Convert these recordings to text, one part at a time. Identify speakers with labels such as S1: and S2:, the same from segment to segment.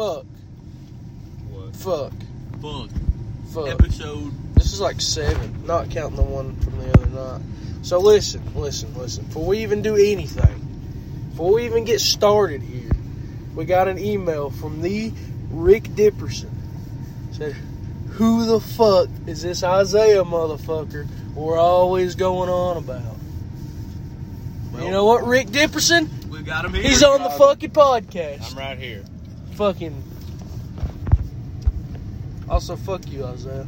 S1: fuck,
S2: What?
S1: fuck,
S3: Fuck.
S1: fuck.
S3: Episode.
S1: This is like seven, not counting the one from the other night. So listen, listen, listen. Before we even do anything, before we even get started here, we got an email from the Rick Dipperson. Said, "Who the fuck is this Isaiah motherfucker we're always going on about?" you know what, Rick Dipperson?
S3: We got him here.
S1: He's on the fucking podcast.
S2: I'm right here.
S1: Fucking. Also, fuck you, Isaiah.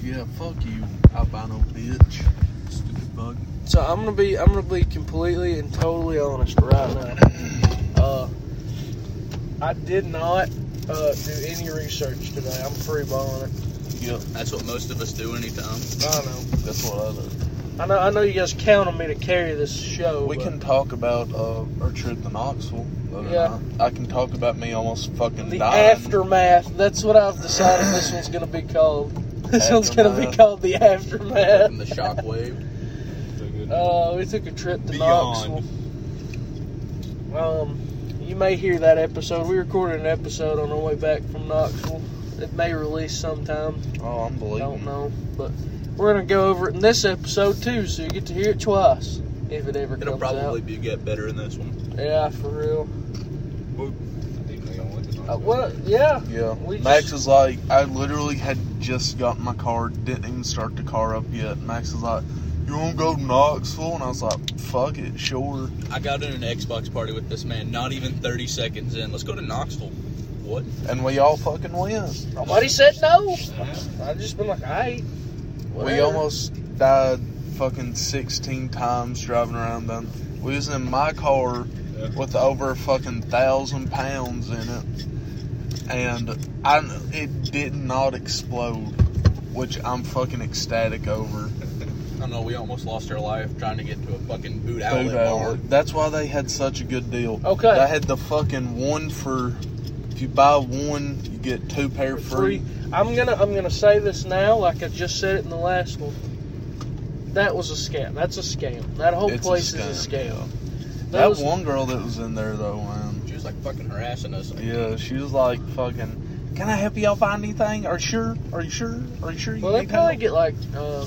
S4: Yeah, fuck you, albino bitch.
S3: Stupid bug.
S1: So I'm gonna be I'm gonna be completely and totally honest right now. Uh, I did not uh, do any research today. I'm free balling it.
S4: Yep,
S3: That's what most of us do anytime.
S1: I know.
S4: that's what I do.
S1: I know. I know you guys count on me to carry this show.
S4: We
S1: but
S4: can talk about uh, our trip to Knoxville.
S1: Yeah.
S4: night. I can talk about me almost fucking
S1: the
S4: dying.
S1: aftermath. That's what I've decided this one's gonna be called. This one's gonna be called the aftermath.
S3: And the shockwave.
S2: Good.
S1: Uh, we took a trip to
S2: Beyond.
S1: Knoxville. Um, you may hear that episode. We recorded an episode on our way back from Knoxville. It may release sometime.
S4: Oh, I'm
S1: I don't know, but we're gonna go over it in this episode too, so you get to hear it twice if it ever comes out.
S3: It'll
S1: comes
S3: probably
S1: out.
S3: be get better in this one.
S1: Yeah, for real.
S2: I think they gonna win
S1: Uh, what? Yeah.
S4: Yeah.
S1: We
S4: Max
S1: just-
S4: is like, I literally had just gotten my car, didn't even start the car up yet. Max is like, you want to go to Knoxville? And I was like, fuck it, sure.
S3: I got in an Xbox party with this man. Not even 30 seconds in. Let's go to Knoxville. What?
S4: And we all fucking went.
S1: Nobody said no. I just been like, I.
S4: We almost died fucking 16 times driving around them. We was in my car
S2: Yeah.
S4: with over a fucking thousand pounds in it. And I, it did not explode, which I'm fucking ecstatic over.
S3: I don't know. We almost lost our life trying to get to a fucking boot
S4: Food
S3: outlet bar.
S4: outlet. That's why they had such a good deal.
S1: Okay.
S4: They had the fucking one for, if you buy one, you get two pair free.
S1: free. I'm gonna I'm gonna say this now, like I just said it in the last one. That was a scam. That's a scam. That whole
S4: It's a
S1: place is a
S4: scam,
S1: scam.
S4: That
S1: Those-
S4: one girl that was in there though, man.
S3: She was like fucking harassing us.
S4: Yeah, she was like fucking. Can I help y'all find anything? Are you sure? Are you sure? Are you sure you
S1: Well, they
S4: need
S1: probably
S4: help?
S1: get like, uh,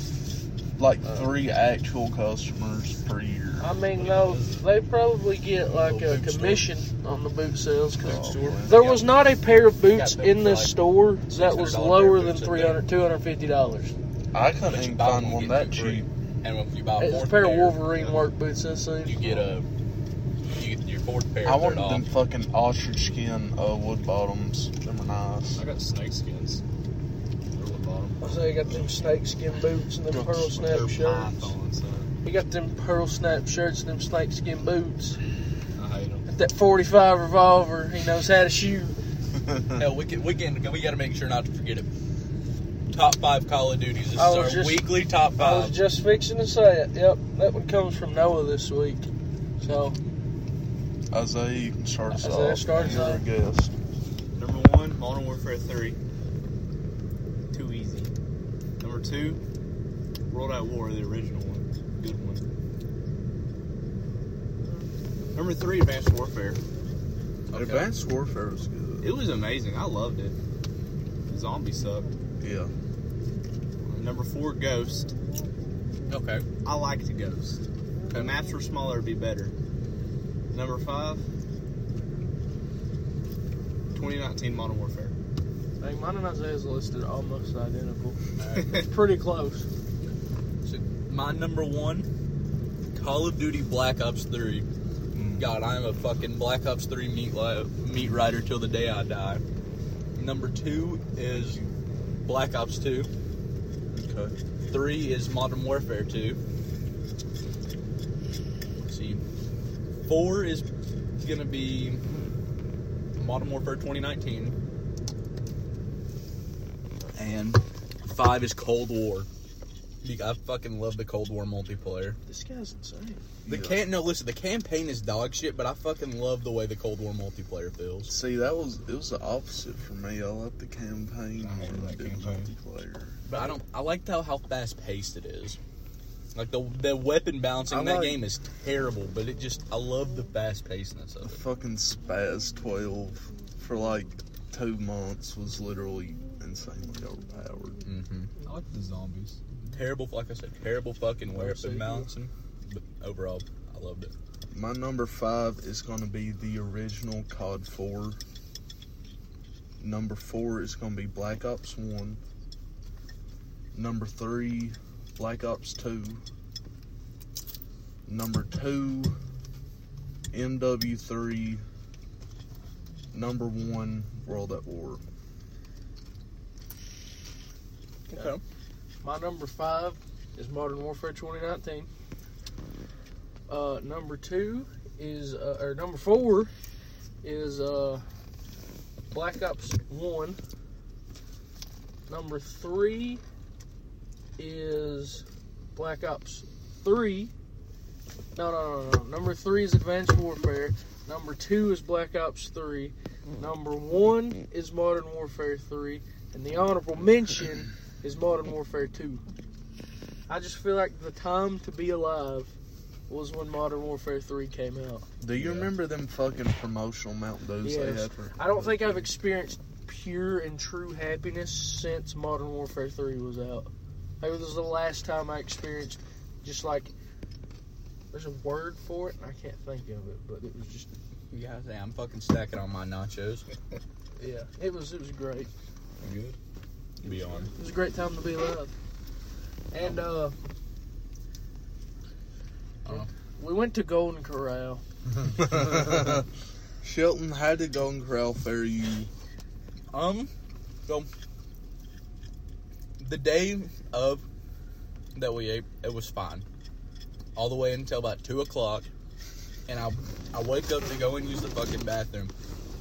S4: like
S1: uh,
S4: three actual customers per year.
S1: I mean, no, they probably get like a
S3: Little store.
S1: commission on the boot sales. 'cause
S4: Oh,
S3: store.
S4: man.
S1: there was not a pair of boots in this
S3: like
S1: store that was lower than
S3: of boots
S1: 300 250 dollars.
S4: I couldn't even find
S3: one,
S4: one that cheap.
S3: And if you buy a
S1: It's a pair of Wolverine work boots. This
S3: you get a you get your fourth pair.
S4: I
S3: third
S4: wanted them fucking ostrich skin uh, wood bottoms. Them are nice.
S2: I got snake skins. They're.
S1: I say you got them snake skin boots and them pearl snap shirts.
S2: python, son.
S1: You got them pearl snap shirts and them snake skin boots.
S2: I hate them.
S1: Got that 45 revolver. He knows how to shoot.
S3: Hell, we can we can we got to make sure not to forget it. Top five Call of Duties. This
S1: I
S3: is
S1: was
S3: our
S1: just-
S3: weekly top
S1: I was
S3: five.
S1: just fixing to say it. Yep, that one comes from Noah this week. So
S4: Isaiah, you can start us
S1: Isaiah,
S4: off.
S1: start us
S4: You're a
S1: off.
S4: guest.
S2: Number one, Modern Warfare 3. Too easy. Number two, World at War, the original one. Good one. Number three, Advanced Warfare.
S4: Advanced Warfare was good.
S2: It was amazing. I loved it. Zombies sucked.
S4: Yeah.
S2: Number four, Ghost.
S3: Okay.
S2: I liked Ghost. If the maps were smaller, it'd be better. Number five, 2019 Modern Warfare.
S1: I think mine and Isaiah's listed almost identical.
S3: it's
S1: Pretty close.
S3: so my number one, Call of Duty Black Ops Three. Mm. God, I am a fucking Black Ops Three meat li- meat rider till the day I die. Number two is Black Ops Two.
S4: Okay.
S3: Three is Modern Warfare 2. Let's see. Four is going to be Modern Warfare 2019. And five is Cold War. I fucking love the Cold War multiplayer.
S1: This guy's insane.
S3: The
S4: Yeah.
S3: can no listen, the campaign is dog shit, but I fucking love the way the Cold War multiplayer feels.
S4: See, that was it was the opposite for me. I like the campaign.
S2: I hated
S4: more
S2: that
S4: than
S2: campaign.
S4: multiplayer.
S3: But I don't I like how, how fast paced it is. Like the the weapon balancing
S4: I
S3: in that
S4: like-
S3: game is terrible, but it just I love the fast pacedness
S4: I
S3: of it.
S4: fucking spaz twelve for like two months was literally insanely overpowered.
S3: Mm-hmm.
S2: I like the zombies.
S3: Terrible, like I said, terrible fucking
S1: Never
S3: weapon
S1: seen
S3: balancing. But overall, I loved it.
S4: My number five is going to be the original COD 4. Number four is going to be Black Ops 1. Number three, Black Ops 2. Number two, MW3. Number one, World at War.
S3: Okay.
S1: My number five is Modern Warfare 2019. Uh, number two is, uh, or number four is uh, Black Ops 1. Number three is Black Ops 3. No, no, no, no. Number three is Advanced Warfare. Number two is Black Ops 3. Number one is Modern Warfare 3. And the honorable mention is Modern Warfare 2. I just feel like the time to be alive was when Modern Warfare 3 came out.
S4: Do you
S2: Yeah.
S4: remember them fucking promotional Mountain Dews they
S1: Yes.
S4: had for?
S1: I don't think I've experienced pure and true happiness since Modern Warfare 3 was out. Maybe this was the last time I experienced just like there's a word for it and I can't think of it, but it was just
S3: You guys, hey, I'm fucking stacking on my nachos.
S1: yeah, it was it was great.
S2: Good.
S3: Be on.
S1: It was a great time to be alive. And uh
S3: Uh-huh.
S1: we went to Golden Corral.
S4: Shelton, how did Golden Corral fare you?
S3: Um, so the day of that we ate, it was fine, all the way until about two o'clock, and I I wake up to go and use the fucking bathroom,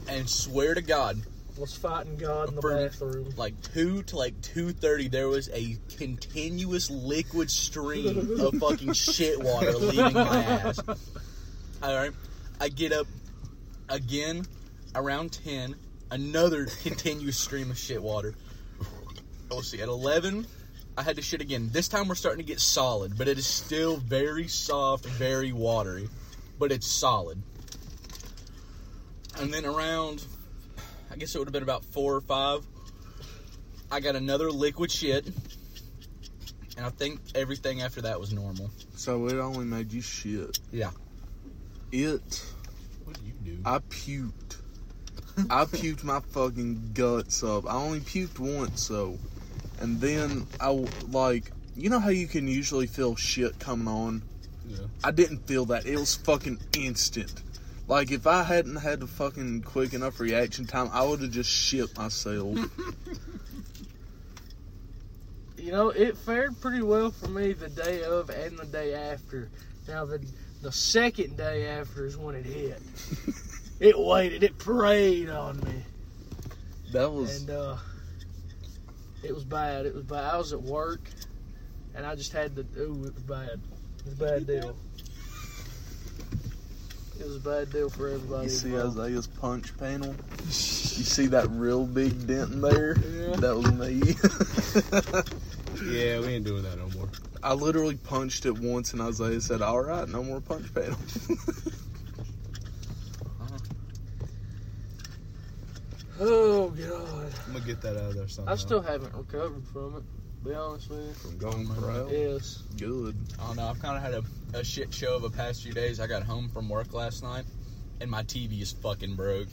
S3: and swear to God,
S1: Was fighting God in the
S3: For-
S1: bathroom.
S3: like two to like two thirty, there was a continuous liquid stream of fucking shit water leaving my ass. All right, I get up again around ten, another continuous stream of shit water. Let's see, at eleven, I had to shit again. This time we're starting to get solid, but it is still very soft, very watery, but it's solid. And then around I guess it would have been about four or five. I got another liquid shit, and I think everything after that was normal.
S4: So it only made you shit.
S3: Yeah.
S4: It,
S2: What do you do?
S4: I puked. I puked my fucking guts up. I only puked once, though. And then I, like, you know how you can usually feel shit coming on?
S2: yeah.
S4: I didn't feel that. It was fucking instant. Like, if I hadn't had the fucking quick enough reaction time, I would have just shit myself.
S1: You know, it fared pretty well for me the day of and the day after. Now the the second day after is when it hit. it waited, it preyed on me.
S4: that was.
S1: And uh it was bad. It was bad. I was at work and I just had to ooh, it was bad. It was a bad deal. It was a bad deal for everybody.
S4: You see
S1: involved.
S4: Isaiah's punch panel? You see that real big dent in there?
S1: Yeah.
S4: That was me.
S2: Yeah, we ain't doing that no more.
S4: I literally punched it once, and Isaiah said, "All right, no more punch panel."
S1: Oh god.
S2: I'm gonna get that out of there somehow.
S1: I still haven't recovered from it, to be honest with you.
S2: from going
S4: Corral.
S1: Yes.
S4: Good.
S3: I don't know. I've kind of had a, a shit show of the past few days. I got home from work last night, and my TV is fucking broke.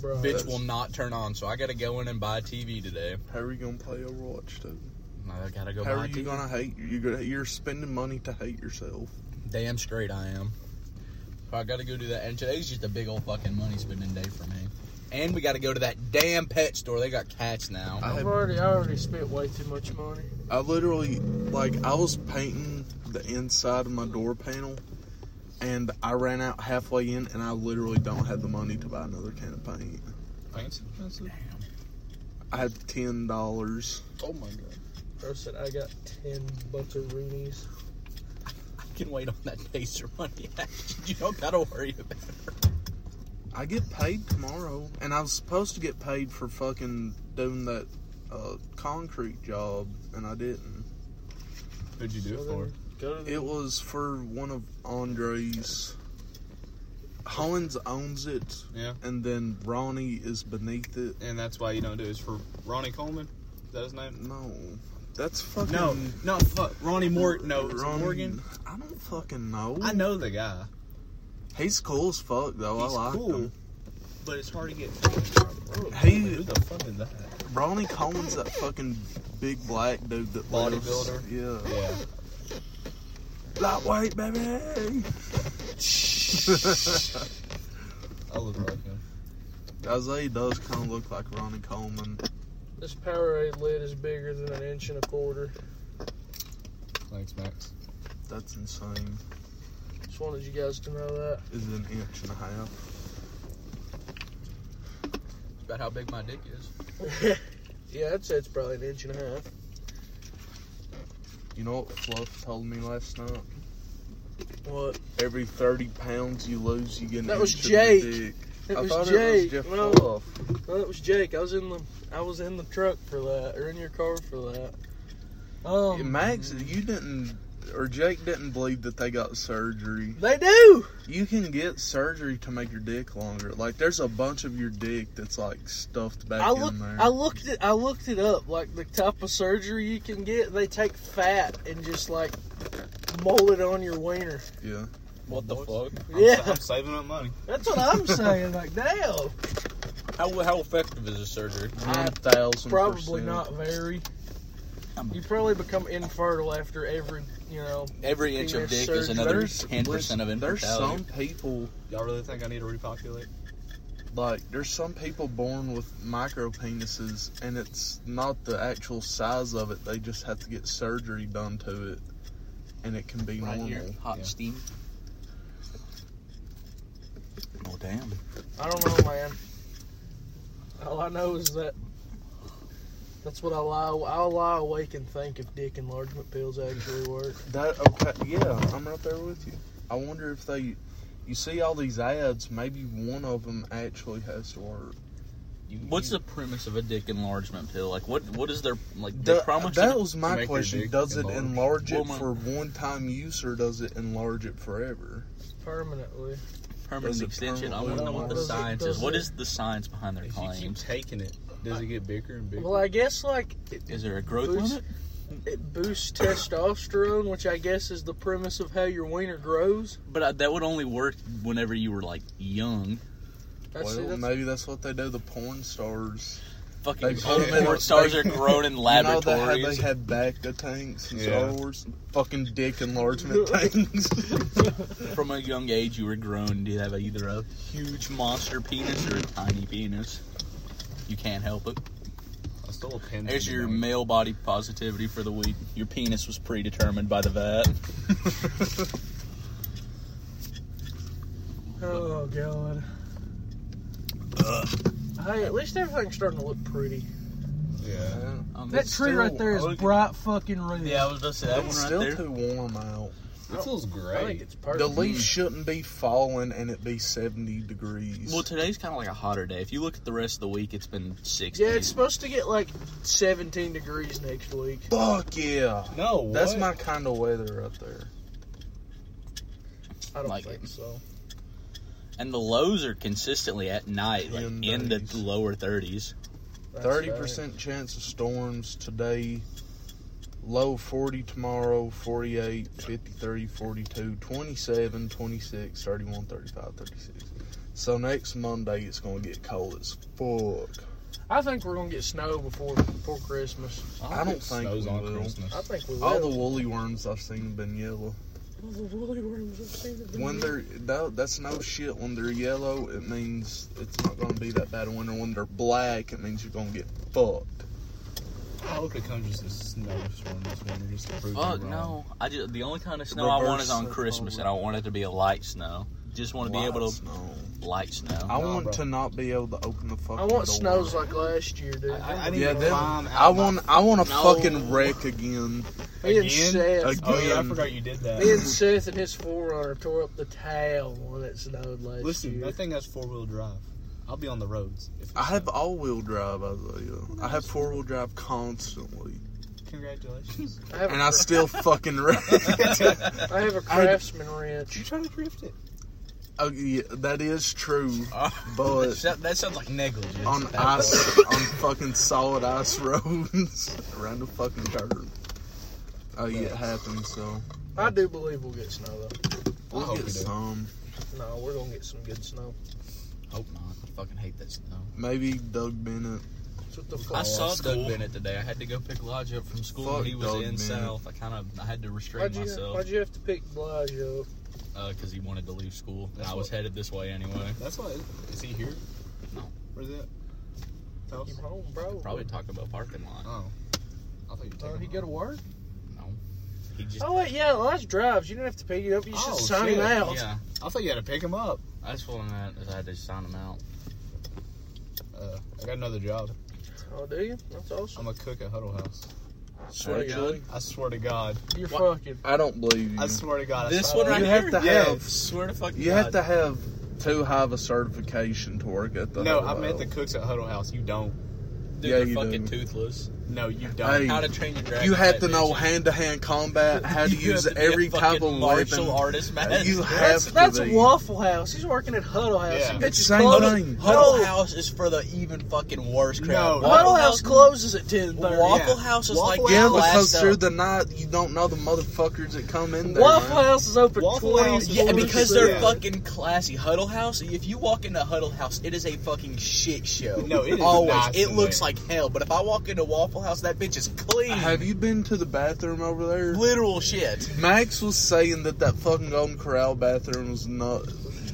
S1: Bro.
S3: Bitch
S4: that's-
S3: will not turn on, so I got to go in and buy a TV today.
S4: How are you gonna play Overwatch 2?
S3: I got to go
S4: How
S3: buy
S4: are
S3: a
S4: you
S3: TV.
S4: gonna hate? You're gonna, you're spending money to hate yourself.
S3: Damn straight I am. I got to go do that. And today's just a big old fucking money spending day for me. And we got to go to that damn pet store. They got cats now.
S4: I
S1: I've
S4: have-
S1: already, I already spent way too much money.
S4: I literally, like, I was painting the inside of my door panel, and I ran out halfway in, and I literally don't have the money to buy another can of paint.
S2: Paint's expensive.
S4: I had ten dollars.
S2: Oh my god.
S1: Bro said I got ten buckaroonies.
S3: I can wait on that taster money. you don't got to worry about it.
S4: I get paid tomorrow, and I was supposed to get paid for fucking doing that uh, concrete job, and I didn't.
S2: What'd you do
S1: So
S2: it for?
S1: then Go to the,
S4: It was for one of Andre's Hollins owns it,
S2: Yeah.
S4: and then Ronnie is beneath it.
S2: And that's why you don't do it. It's for Ronnie Coleman. Is that his name?
S4: No, that's fucking
S2: No, no, fuck. Ronnie Morgan. No,
S4: Ronnie-
S2: Morgan.
S4: I don't fucking know.
S2: I know the guy.
S4: He's cool as fuck though.
S2: He's
S4: I like
S2: cool,
S4: him.
S2: but it's hard to get.
S4: He-
S2: Who the fuck is that?
S4: Ronnie Coleman's that fucking big black dude that lives-
S2: Bodybuilder?
S4: Yeah.
S2: Yeah.
S4: Lightweight, baby.
S2: I look like him.
S4: Isaiah does kind of look like Ronnie Coleman.
S1: This Powerade lid is bigger than an inch and a quarter.
S2: Thanks, Max.
S4: That's insane.
S1: Just wanted you guys to know that.
S4: Is it an inch and a half?
S3: It's about how big my dick is.
S1: yeah, I'd say it's probably an inch and a half.
S4: You know what Fluff told me last night?
S1: What?
S4: Every 30 pounds you lose, you get an
S1: That was
S4: inch
S1: Jake.
S4: your dick.
S1: It
S4: I
S1: was
S4: thought
S1: Jake.
S4: it was Jeff
S1: no,
S4: Fluff.
S1: no, it was Jake. I was in the I was in the truck for that, or in your car for that. Um,
S4: Max, you didn't, or Jake didn't believe that they got surgery.
S1: they do.
S4: You can get surgery to make your dick longer. Like, there's a bunch of your dick that's like stuffed back
S1: I
S4: in
S1: looked.
S4: there.
S1: I looked it. I looked it up. Like the type of surgery you can get, they take fat and just like mold it on your wiener.
S4: yeah.
S3: What the fuck?
S2: I'm,
S1: Yeah.
S2: sa- I'm saving up money.
S1: That's what I'm saying. Like, damn.
S3: How how effective is this surgery?
S4: One thousand
S1: Probably not very. You probably become infertile after every, you know.
S3: Every inch of
S1: Penis
S3: dick is another
S4: There's-
S3: ten percent of
S4: There's
S3: infertility.
S4: some people
S2: Y'all really think I need to repopulate?
S4: like there's some people born with micro penises and it's not the actual size of it they just have to get surgery done to it and it can be
S3: Right
S4: normal
S3: here, hot
S2: Yeah.
S3: steam. Oh damn!
S1: I don't know, man. All I know is that that's what I lie. I lie awake and think if dick enlargement pills actually work.
S4: that okay yeah i'm right there with you i wonder if they you see all these ads maybe one of them actually has to work
S2: You,
S3: What's
S2: you,
S3: the premise of a dick enlargement pill? Like, what what is their like?
S4: The-
S3: They promise
S4: that
S3: it-
S4: was my
S2: make
S4: question
S2: dick
S4: does it
S2: enlarge?
S4: enlarge it
S3: Well, my-
S4: for one time use or does it enlarge it forever
S1: Permanently.
S3: permanent
S4: Does it
S3: extension. I want to know what the science
S1: does
S3: is. What is the science behind their
S2: if you keep
S3: claims?
S2: taking it, does it get bigger and bigger?
S1: Well, I guess like it,
S3: Is there a growth
S1: Boost-
S3: limit?
S1: it boosts testosterone, which I guess is the premise of how your wiener grows.
S3: But uh, that would only work whenever you were like young.
S1: That's,
S4: well
S1: that's
S4: maybe that's what they do the porn stars
S3: Fucking
S4: They put 'em in
S3: porn
S4: a-
S3: stars
S4: they-
S3: are grown in
S4: You know they had,
S3: laboratories.
S4: they had Bacta tanks in
S2: Yeah.
S4: Star Wars? Fucking dick enlargement tanks.
S3: From a young age, you were grown Do you have either a huge monster penis or a tiny penis. You can't help it.
S2: I stole a pen.
S3: There's your
S2: the
S3: male body positivity for the week. Your penis was predetermined by the vet.
S1: oh god. Hey, at least everything's starting to look pretty.
S2: Yeah.
S3: Um,
S1: That
S4: It's
S1: tree
S4: still-
S1: right there is
S3: look-
S1: bright fucking red.
S3: yeah, I was gonna say that one
S4: It's
S3: right
S4: still
S3: there.
S4: too warm out.
S2: It feels
S1: I think
S2: great.
S1: it's perfect.
S4: The leaves shouldn't be falling and it be 70 degrees.
S3: Well, today's kind of like a hotter day. If you look at the rest of the week, it's been 60.
S1: Yeah, it's supposed to get like 17 degrees next week.
S4: Fuck yeah.
S2: No,
S4: That's my kind of weather up there.
S1: I don't
S3: Like
S1: think
S3: it.
S1: so.
S3: and the lows are consistently at night, like
S4: Ten
S3: in the lower 30s.
S1: That's
S4: Thirty
S1: right.
S4: percent chance of storms today. Low 40 tomorrow, 48, 53, 42, 27, 26, 31, 35, 36. So next Monday it's going to get cold as fuck.
S1: I think we're gonna get snow before before Christmas.
S4: I don't
S2: it
S4: think
S2: snows
S4: we
S2: on
S4: will.
S2: Christmas.
S1: I think we will.
S4: All the woolly worms I've seen have been yellow.
S1: All the woolly worms I've seen have been
S4: When they're no, that's no shit. When they're yellow, it means it's not going to be that bad a winter. When they're black, it means you're going to get fucked.
S2: I hope it comes just a snowstorm this winter just to prove me
S3: Fuck
S2: wrong.
S3: no! I just the only kind of snow I want is on
S4: Reverse
S3: Christmas,
S4: over.
S3: and I want it to be a light snow. Just want to be able to
S4: Snow.
S3: light snow.
S4: I
S2: Nah,
S4: want
S2: bro.
S4: to not be able to open the fucking
S1: I want
S4: door.
S1: snows like last year, dude.
S2: I, I need
S4: Yeah,
S2: to
S4: then
S2: climb out
S4: I
S2: my-
S4: want I want to
S3: No.
S4: fucking wreck again.
S1: Me and
S2: Again?
S1: Seth,
S4: Again.
S2: Oh yeah, I forgot you did that.
S1: me and Seth and his 4Runner tore up the town when it snowed last year.
S2: Listen,
S1: year.
S2: that thing has four wheel drive. I'll be on the roads. If
S4: I have all wheel drive, Isaiah. I have four wheel drive constantly,
S2: Congratulations.
S1: I have,
S4: and
S1: a,
S4: I still fucking wreck.
S1: I have a craftsman wrench.
S2: you
S1: wrench.
S2: trying to drift it?
S4: Oh, yeah, that is true.
S3: Uh,
S4: But
S3: that, that sounds like negligence.
S4: on
S3: at
S4: ice, on fucking solid ice roads around the fucking curve. Oh, yeah, it happens. So
S1: I do believe we'll get snow though.
S4: we'll
S2: hope
S4: get
S2: we
S4: some.
S1: No, we're gonna get some good snow.
S3: Hope not. I fucking hate that snow.
S4: Maybe Doug Bennett.
S1: That's what
S3: I saw
S2: school.
S3: Doug Bennett today. I had to go pick Lodge up from school.
S4: Fuck
S3: he was
S4: Doug
S3: in
S4: Bennett.
S3: South. I kind of I had to restrain
S1: Why'd you,
S3: myself
S1: why'd you have to pick Bellagio?
S3: because he wanted to leave school. And
S2: That's
S3: I was
S2: what-
S3: headed this way anyway.
S2: That's why. Is he here?
S3: No.
S2: Where's that? House?
S1: Keep home, bro.
S3: Probably Taco Bell parking lot.
S2: Oh. I thought you were
S1: Uh, he
S2: him
S1: go to work?
S3: No, he just.
S1: Oh wait, yeah, Lodge drives. You didn't have to pick it up. You just
S2: Oh,
S1: sign
S2: shit.
S1: him out.
S3: yeah,
S2: I thought you had to pick him up.
S3: That's what I meant. Is I had to sign him out.
S2: Uh, I got another job.
S1: Oh, do you? That's awesome.
S2: I'm a cook at Huddle House.
S1: Swear to
S4: Actually,
S2: I swear to God.
S1: God, you're
S3: What?
S1: fucking.
S4: I don't believe you.
S2: I swear to God. I
S3: This
S2: swear-
S3: one right
S4: You
S3: here.
S4: have to
S2: Yeah.
S4: have.
S3: Swear to fucking
S4: You
S3: God.
S4: have to have too high of a certification to work at the.
S2: No,
S4: Huddle
S2: I meant the cooks at Huddle House. You don't.
S3: Dude,
S4: Yeah,
S3: they're
S4: you
S3: fucking
S4: do.
S3: toothless.
S2: No, you don't.
S4: Hey,
S3: How to train your dragon?
S4: You have to know hand to hand combat, how to
S3: You
S4: use
S3: have to be a
S4: every type
S3: fucking
S4: of
S3: martial
S4: weapon.
S3: artist, man.
S4: You have
S1: That's
S4: to
S1: that's
S4: be.
S1: Waffle House. He's working at Huddle House.
S2: Yeah.
S1: You bitch
S4: It's
S1: is
S4: same
S1: closed.
S4: thing.
S3: Huddle
S1: No.
S3: House is for the even fucking worst
S2: No.
S3: crowd.
S1: Huddle House closes at ten thirty.
S3: Waffle
S2: Yeah.
S3: House is
S2: Waffle
S3: like
S4: Yeah,
S2: House-
S3: glassed
S4: because
S3: up.
S4: through the night you don't know the motherfuckers that come in there.
S1: Waffle
S4: man.
S1: House is open
S2: Waffle
S1: twenty.
S2: House is
S3: Yeah,
S2: Holy
S3: because they're
S2: Yeah.
S3: fucking classy. Huddle House, if you walk into Huddle House, it is a fucking shit show.
S2: No, it is
S3: Always.
S2: nice
S3: it looks
S2: there.
S3: like hell, but if I walk into Waffle House, that bitch is clean.
S4: Have you been to the bathroom over there?
S3: Literal shit.
S4: Max was saying that that fucking Golden Corral bathroom was not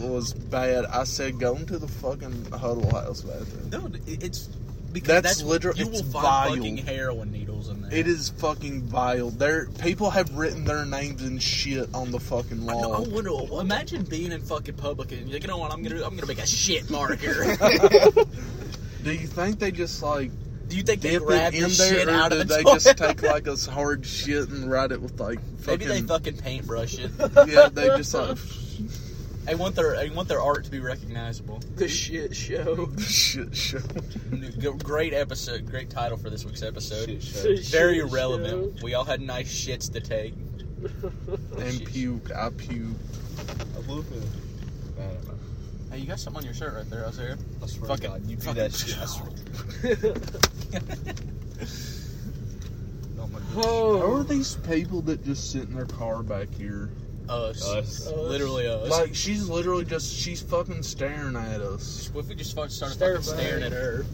S4: was bad. I said go into the fucking Huddle House bathroom.
S3: No, it's because
S4: That's
S3: that's,
S4: literal-
S3: You will find
S4: vile.
S3: fucking heroin needles in there.
S4: It is fucking vile. There, people have written their names and shit on the fucking
S3: I, know, I
S4: wall.
S3: wonder. well, Imagine being in fucking public and you're like, you know what? I'm gonna? I'm gonna make a shit mark here.
S4: Do you think they just like
S3: do you think they
S4: dip
S3: grab
S4: it
S3: the
S4: in
S3: shit
S4: there, or
S3: out
S4: did
S3: of the
S4: they
S3: toilet?
S4: just take like a hard shit and write it with like fucking,
S3: Maybe they
S4: fucking?
S3: fucking paintbrush it.
S4: yeah, they just like
S3: I want their I want their art to be recognizable.
S1: The shit show.
S4: The shit show.
S3: Great episode, great title for this week's episode.
S2: Shit show.
S3: Very
S1: shit
S3: relevant. We all had nice shits to take.
S4: And puke, I puke.
S2: I blew through. Man,
S3: Hey, you got something on your shirt right there, I hear.
S2: I swear
S3: Fucking-
S2: to God, you do
S3: fucking-
S2: that shit. I swear. Oh my God.
S4: How are these people that just sit in their car back here?
S3: Us.
S2: Us.
S3: Literally us.
S4: Like she's literally just she's fucking staring at us.
S3: what if we just fucking started
S1: Stare
S3: fucking
S1: back.
S3: staring at her?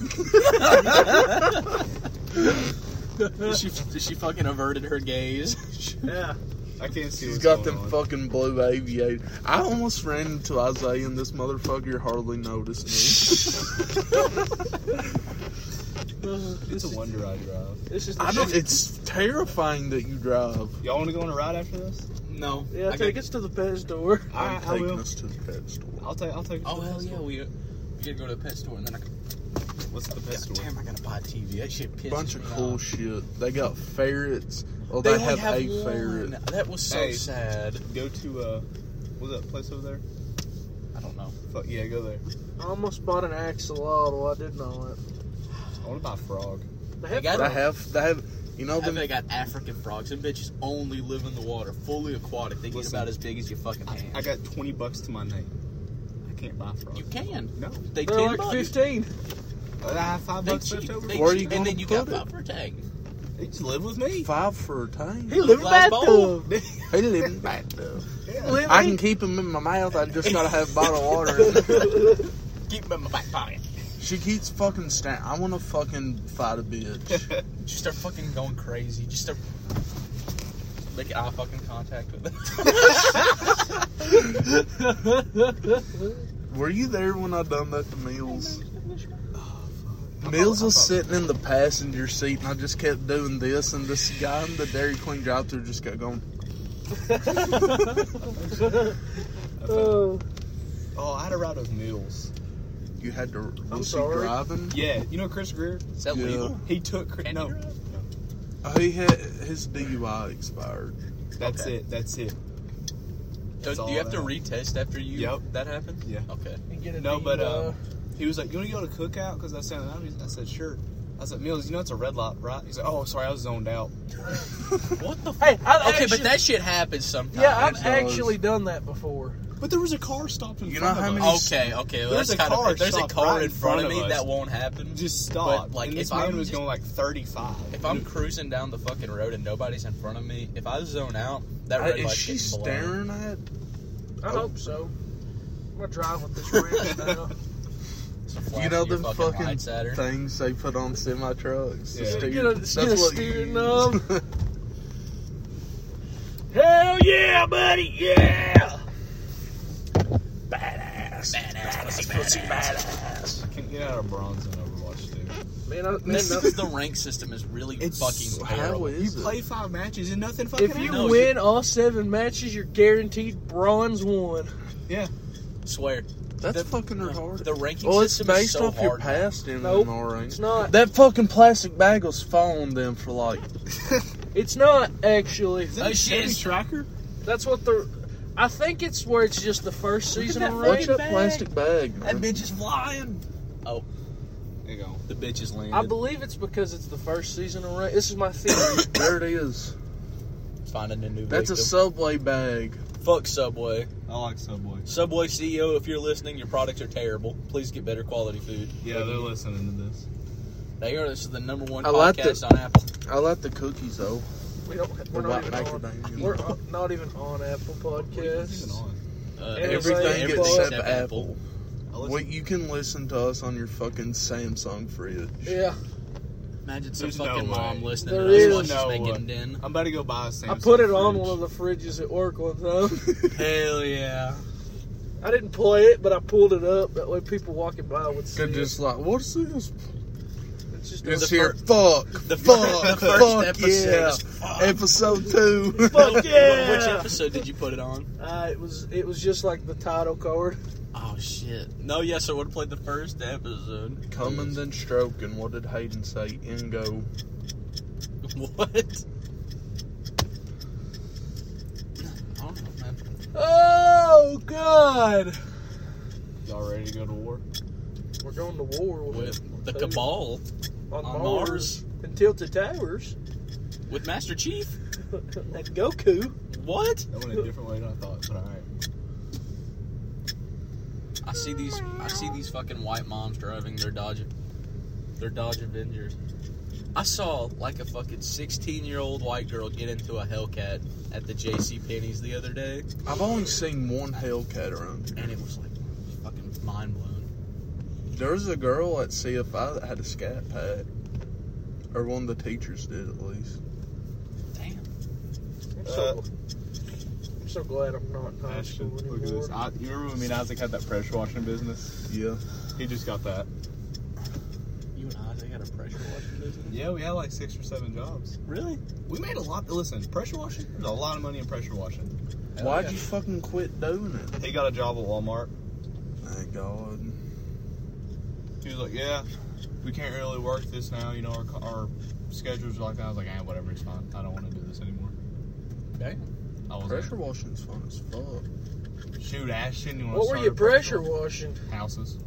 S3: she, she fucking averted her gaze.
S1: yeah.
S2: I can't see
S4: She's
S2: what's
S4: got
S2: going
S4: them
S2: on.
S4: fucking blue aviator. I almost ran into Isaiah and this motherfucker hardly noticed me.
S2: It's a wonder I drive.
S1: This is the
S4: I don't.
S1: shit.
S4: It's terrifying that you drive.
S2: Y'all want to go on a ride after this?
S3: No.
S1: Yeah,
S3: I
S1: take
S3: got-
S1: us to the pet store.
S2: I,
S4: I'm
S2: I
S4: taking
S2: will.
S4: us to the pet store.
S2: I'll take. I'll take.
S3: Oh hell yeah, we. We gotta go to the pet store and then I can.
S2: What's the pet
S3: God
S2: store?
S3: damn, I gotta buy a TV. That shit pisses
S4: Bunch
S3: me
S4: of cool
S3: off.
S4: shit. They got ferrets. Oh,
S3: They
S4: they,
S3: only
S4: have, a
S3: one.
S4: ferret.
S3: That was so
S2: Hey.
S3: sad.
S2: Go to uh, what's that place over there?
S3: I don't know.
S2: Fuck yeah, go there.
S1: I almost bought an axolotl. I didn't know it.
S2: I want to buy a frog.
S1: They
S3: They
S1: have
S3: got
S4: They have. They have. You know them.
S3: they got African frogs. Them bitches only live in the water, fully aquatic. They get about as big as your fucking
S2: I,
S3: hand.
S2: I got twenty bucks to my name. I can't buy a frog.
S3: you can.
S2: No.
S3: They
S1: They're
S3: ten
S1: like
S3: bucks.
S1: fifteen.
S2: I have five
S3: They
S2: bucks
S3: cheap-
S2: left over.
S3: they
S4: Where are you
S3: cheap-
S4: gonna
S3: and then you got
S4: put it?
S3: five for a tag.
S2: They just live with me.
S4: Five for a tank.
S1: He live in
S3: Glass bowl.
S1: bathtub.
S4: He live in bathtub.
S2: Yeah.
S1: Live
S4: I can keep him in my mouth. I just gotta have bottled water.
S3: Keep them in my back pocket.
S4: she keeps fucking sta I want to fucking fight a bitch.
S3: Just start fucking going crazy. Just start making eye fucking contact with it.
S4: Were you there when I done that to Mills? Mills was sitting in the passenger seat, and I just kept doing this, and this guy in the Dairy Queen drive-thru just kept going.
S1: Oh,
S2: Oh, I had a ride with Mules.
S4: You had to.
S1: I'm
S4: Was he
S1: sorry.
S4: driving?
S2: Yeah, you know Chris Greer?
S3: Is that
S4: Yeah.
S3: legal?
S2: He took Chris.
S3: Can
S2: No,
S3: you drive?
S4: Oh, he had his DUI expired.
S2: that's
S3: Okay.
S2: it. That's it.
S3: So
S2: That's
S3: do you have
S2: I
S3: to retest after you
S2: Yep.
S3: that happens?
S2: Yeah.
S3: Okay.
S1: and get a
S2: No, but uh, he was like, "You want to go to cookout?" Because I said, "I said sure." I said, Mills, you know it's a red light, right? He's like, oh, sorry, I was zoned out.
S3: What the?
S1: Hey, I've
S3: okay,
S1: actually,
S3: but that shit happens sometimes.
S1: yeah, I've
S4: does.
S1: actually done that before.
S2: But there was a car stopped in
S4: You
S2: front
S4: know how
S2: of
S4: many-
S2: us.
S3: Okay, okay, well,
S2: There's
S3: that's
S2: a
S3: kind
S2: car
S3: of. There's a car
S2: right
S3: in front of me,
S2: us.
S3: that won't happen.
S2: Just stop.
S3: But, like,
S2: and this
S3: if I'm
S2: was
S3: just-
S2: going like 35.
S3: If I'm cruising down the fucking road and nobody's in front of me, if I zone out, that red
S4: is
S3: light's
S4: she
S3: getting blown.
S4: staring at?
S1: I
S4: Oh.
S1: hope so. I'm gonna drive with this wrench now.
S3: So
S4: You know
S3: your
S4: them
S3: fucking,
S4: fucking
S3: lights at her.
S4: things they put on semi trucks.
S2: Yeah.
S1: Get a- get a steering knob. Hell yeah, buddy, yeah! Badass.
S3: Badass,
S1: Pussy
S3: badass.
S1: badass.
S2: Can get out of bronze in Overwatch 2.
S1: Man, I, man
S3: This is the rank system is really
S2: It's-
S3: fucking
S4: How
S3: terrible.
S4: is
S2: You
S4: it?
S2: play five matches and nothing fucking
S1: if you
S3: No,
S1: win all seven matches, you're guaranteed bronze one.
S2: Yeah.
S3: Swear.
S4: That's
S3: the-
S4: fucking retarded.
S3: The ranking
S4: well, it's
S3: system is
S4: based
S3: so
S4: off your
S3: hard.
S4: past in
S1: Nope,
S4: MMR rank.
S1: It's not.
S4: That fucking plastic bag was following them for like.
S1: It's not actually.
S2: Is that
S3: Oh,
S2: a
S3: shit.
S2: Tracker?
S1: That's what the. I think it's where it's just the first season
S3: that
S1: of
S4: Watch
S1: rank.
S4: that
S3: bag.
S4: plastic bag.
S3: That
S4: man.
S3: bitch is flying. Oh,
S2: There you go.
S3: the bitch is landed.
S1: I believe it's because it's the first season of rank. This is my theory.
S4: There it is.
S3: Finding a new
S4: That's a subway bag.
S3: Fuck Subway.
S2: I like Subway.
S3: Subway CEO, if you're listening, your products are terrible. Please get better quality food.
S2: Yeah, they're listening to this.
S3: They are this is the number one
S4: I like
S3: podcast
S4: the-
S3: on Apple.
S4: I like the cookies though.
S1: We don't. We're
S4: The
S1: not
S4: white
S1: even on.
S4: macadamia.
S1: We're on- not even on Apple
S2: What even
S1: Podcasts.
S2: on?
S3: Uh,
S1: Everything
S3: everything
S1: except
S3: except
S4: Apple.
S2: I listen-
S4: you can listen to us on your fucking Samsung fridge.
S1: Yeah,
S3: Imagine some
S2: There's no
S3: fucking mom
S2: way.
S3: listening
S1: There
S3: to us
S1: is
S3: while she's
S2: no
S3: making
S2: way.
S3: din.
S2: I'm about to go buy a Samsung
S1: I put it on
S2: fridge.
S1: one of the fridges at work one time.
S3: Hell yeah.
S1: I didn't play it, but I pulled it up. That way, people walking by would see
S4: Could
S1: it.
S4: just like, what's this?
S1: It's just
S4: It's here.
S3: fir-
S4: fuck.
S3: the
S4: fuck.
S3: the first
S4: fuck
S3: episode
S4: yeah.
S3: is fuck.
S4: Episode two.
S1: Fuck yeah!
S3: Which episode did you put it on?
S1: Uh, it was. It was just like the title card.
S3: Oh shit. No, yes, I would have played the first episode.
S4: Coming then stroking. What did Hayden say? Ingo.
S3: What? I know, man.
S1: Oh God!
S2: Y'all ready to go to war?
S1: We're going to war with,
S3: With the cabal
S1: on,
S3: on
S1: Mars,
S3: Mars.
S1: and Tilted Towers
S3: with Master Chief.
S1: and Goku.
S3: What?
S2: That went a different way than I thought, but alright.
S3: I see these. I see these fucking white moms driving their Dodge, their Dodge Avengers. I saw like a fucking 16 year old white girl get into a Hellcat at the J.C. Penney's the other day,
S4: I've only seen one Hellcat around here.
S3: and it was like fucking mind blown.
S4: There was a girl at CFI that had a scat pack. Or one of the teachers did at least.
S3: Damn.
S1: I'm so,
S2: Uh,
S1: I'm so glad I'm not in high
S2: Ashton,
S1: school
S2: look at this. I, you remember when me and Isaac had that pressure washing business?
S4: Yeah.
S2: He just got that.
S3: You and Isaac had a pressure washing business.
S2: Yeah, we had like six or seven jobs.
S3: Really?
S2: We made a lot. Listen, pressure washing. There's a lot of money in pressure washing.
S4: Why'd
S3: yeah.
S4: you fucking quit doing it?
S2: He got a job at Walmart.
S4: Thank God.
S2: He was like, "Yeah, we can't really work this now. You know, our our schedules are like that." I was like, "Ah, whatever, it's fine. I don't want to do this anymore."
S3: Damn.
S2: I was
S4: Pressure washing's fun as fuck.
S2: "Shoot, Ashton, you want
S1: What
S2: to
S1: were
S2: start
S1: you
S2: a
S1: pressure washing?
S2: houses?"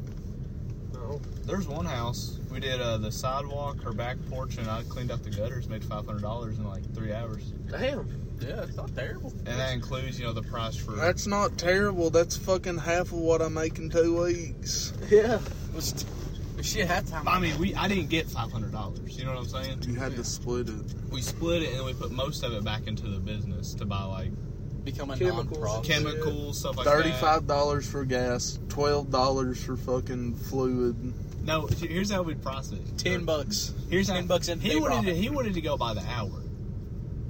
S1: No.
S2: There's one house we did uh, the sidewalk, her back porch, and I cleaned up the gutters. Made five hundred dollars in like three hours,
S1: Damn.
S3: Yeah, it's not terrible.
S2: and that includes you know the price for.
S4: That's not terrible. That's fucking half of what I make in two weeks.
S1: Yeah.
S3: Was shit half time.
S2: I mean, we I didn't get five hundred dollars. You know what I'm saying?
S4: You had to split it.
S2: We split it and then we put most of it back into the business to buy like
S3: become a
S1: Chemicals.
S3: non-profit.
S2: chemicals, stuff like that.
S4: Thirty-five dollars for gas, twelve dollars for fucking fluid.
S2: No, here's how we price it.
S3: Ten bucks.
S2: Here's how
S3: ten bucks in
S2: He
S3: day
S2: wanted to, he wanted to go by the hour.